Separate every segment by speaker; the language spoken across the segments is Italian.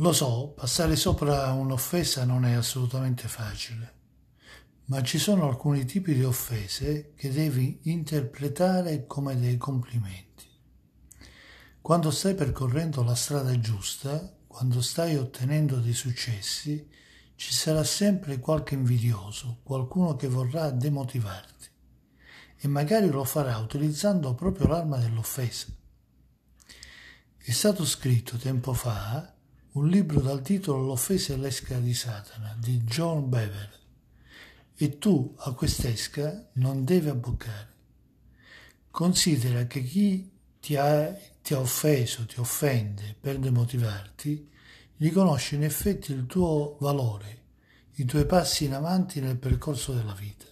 Speaker 1: Lo so, passare sopra un'offesa non è assolutamente facile, ma ci sono alcuni tipi di offese che devi interpretare come dei complimenti. Quando stai percorrendo la strada giusta, quando stai ottenendo dei successi, ci sarà sempre qualche invidioso, qualcuno che vorrà demotivarti e magari lo farà utilizzando proprio l'arma dell'offesa. È stato scritto tempo fa un libro dal titolo L'offesa e l'esca di Satana di John Bever e tu a quest'esca non devi abboccare. Considera che chi ti ha, ti ha offeso, ti offende per demotivarti, riconosce in effetti il tuo valore, i tuoi passi in avanti nel percorso della vita.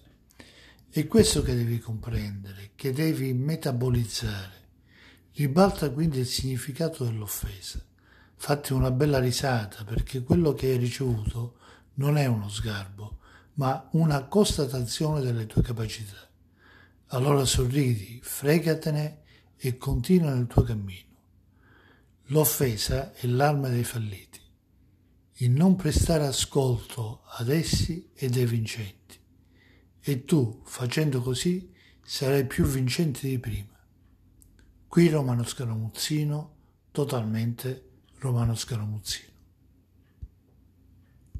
Speaker 1: È questo che devi comprendere, che devi metabolizzare. Ribalta quindi il significato dell'offesa fatti una bella risata perché quello che hai ricevuto non è uno sgarbo, ma una constatazione delle tue capacità. Allora sorridi, fregatene e continua nel tuo cammino. L'offesa è l'arma dei falliti. Il non prestare ascolto ad essi è dei vincenti. E tu, facendo così, sarai più vincente di prima. Qui Romano Scaramuzzino, totalmente romanovske romucije.